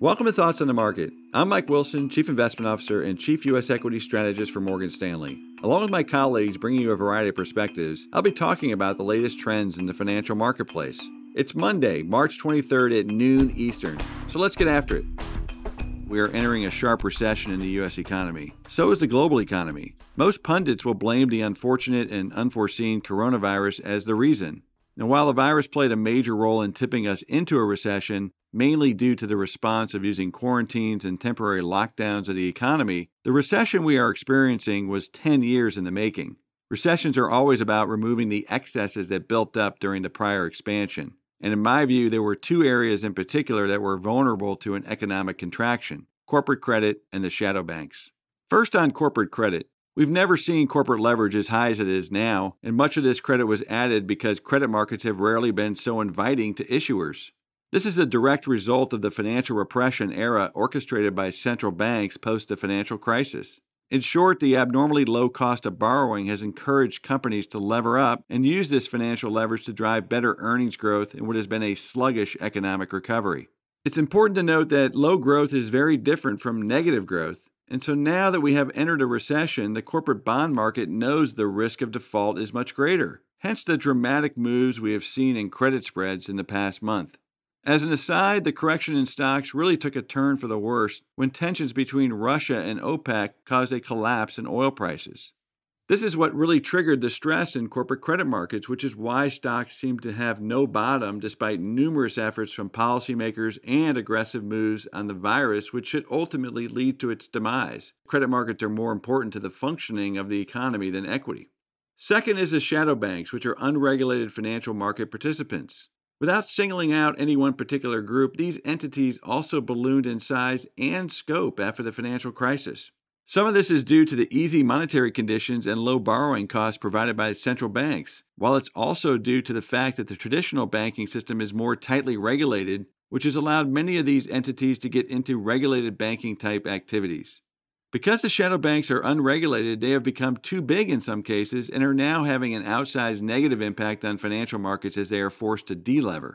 Welcome to Thoughts on the Market. I'm Mike Wilson, Chief Investment Officer and Chief U.S. Equity Strategist for Morgan Stanley. Along with my colleagues bringing you a variety of perspectives, I'll be talking about the latest trends in the financial marketplace. It's Monday, March 23rd at noon Eastern, so let's get after it. We are entering a sharp recession in the U.S. economy. So is the global economy. Most pundits will blame the unfortunate and unforeseen coronavirus as the reason. Now, while the virus played a major role in tipping us into a recession, mainly due to the response of using quarantines and temporary lockdowns of the economy, the recession we are experiencing was 10 years in the making. Recessions are always about removing the excesses that built up during the prior expansion. And in my view, there were two areas in particular that were vulnerable to an economic contraction corporate credit and the shadow banks. First, on corporate credit. We've never seen corporate leverage as high as it is now, and much of this credit was added because credit markets have rarely been so inviting to issuers. This is a direct result of the financial repression era orchestrated by central banks post the financial crisis. In short, the abnormally low cost of borrowing has encouraged companies to lever up and use this financial leverage to drive better earnings growth in what has been a sluggish economic recovery. It's important to note that low growth is very different from negative growth, and so now that we have entered a recession, the corporate bond market knows the risk of default is much greater. Hence the dramatic moves we have seen in credit spreads in the past month. As an aside, the correction in stocks really took a turn for the worse when tensions between Russia and OPEC caused a collapse in oil prices. This is what really triggered the stress in corporate credit markets, which is why stocks seem to have no bottom despite numerous efforts from policymakers and aggressive moves on the virus, which should ultimately lead to its demise. Credit markets are more important to the functioning of the economy than equity. Second is the shadow banks, which are unregulated financial market participants. Without singling out any one particular group, these entities also ballooned in size and scope after the financial crisis. Some of this is due to the easy monetary conditions and low borrowing costs provided by central banks, while it's also due to the fact that the traditional banking system is more tightly regulated, which has allowed many of these entities to get into regulated banking type activities. Because the shadow banks are unregulated, they have become too big in some cases and are now having an outsized negative impact on financial markets as they are forced to delever.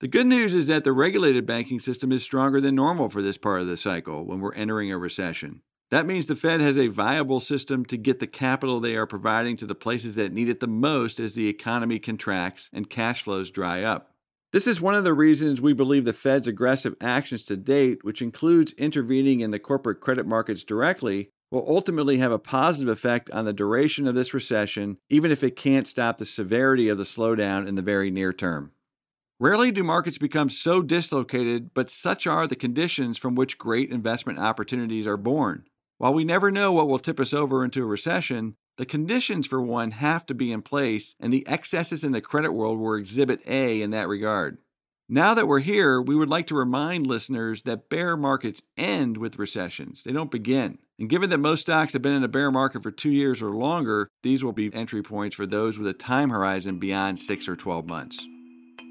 The good news is that the regulated banking system is stronger than normal for this part of the cycle when we're entering a recession. That means the Fed has a viable system to get the capital they are providing to the places that need it the most as the economy contracts and cash flows dry up. This is one of the reasons we believe the Fed's aggressive actions to date, which includes intervening in the corporate credit markets directly, will ultimately have a positive effect on the duration of this recession, even if it can't stop the severity of the slowdown in the very near term. Rarely do markets become so dislocated, but such are the conditions from which great investment opportunities are born. While we never know what will tip us over into a recession, the conditions for one have to be in place, and the excesses in the credit world were exhibit A in that regard. Now that we're here, we would like to remind listeners that bear markets end with recessions, they don't begin. And given that most stocks have been in a bear market for two years or longer, these will be entry points for those with a time horizon beyond six or 12 months.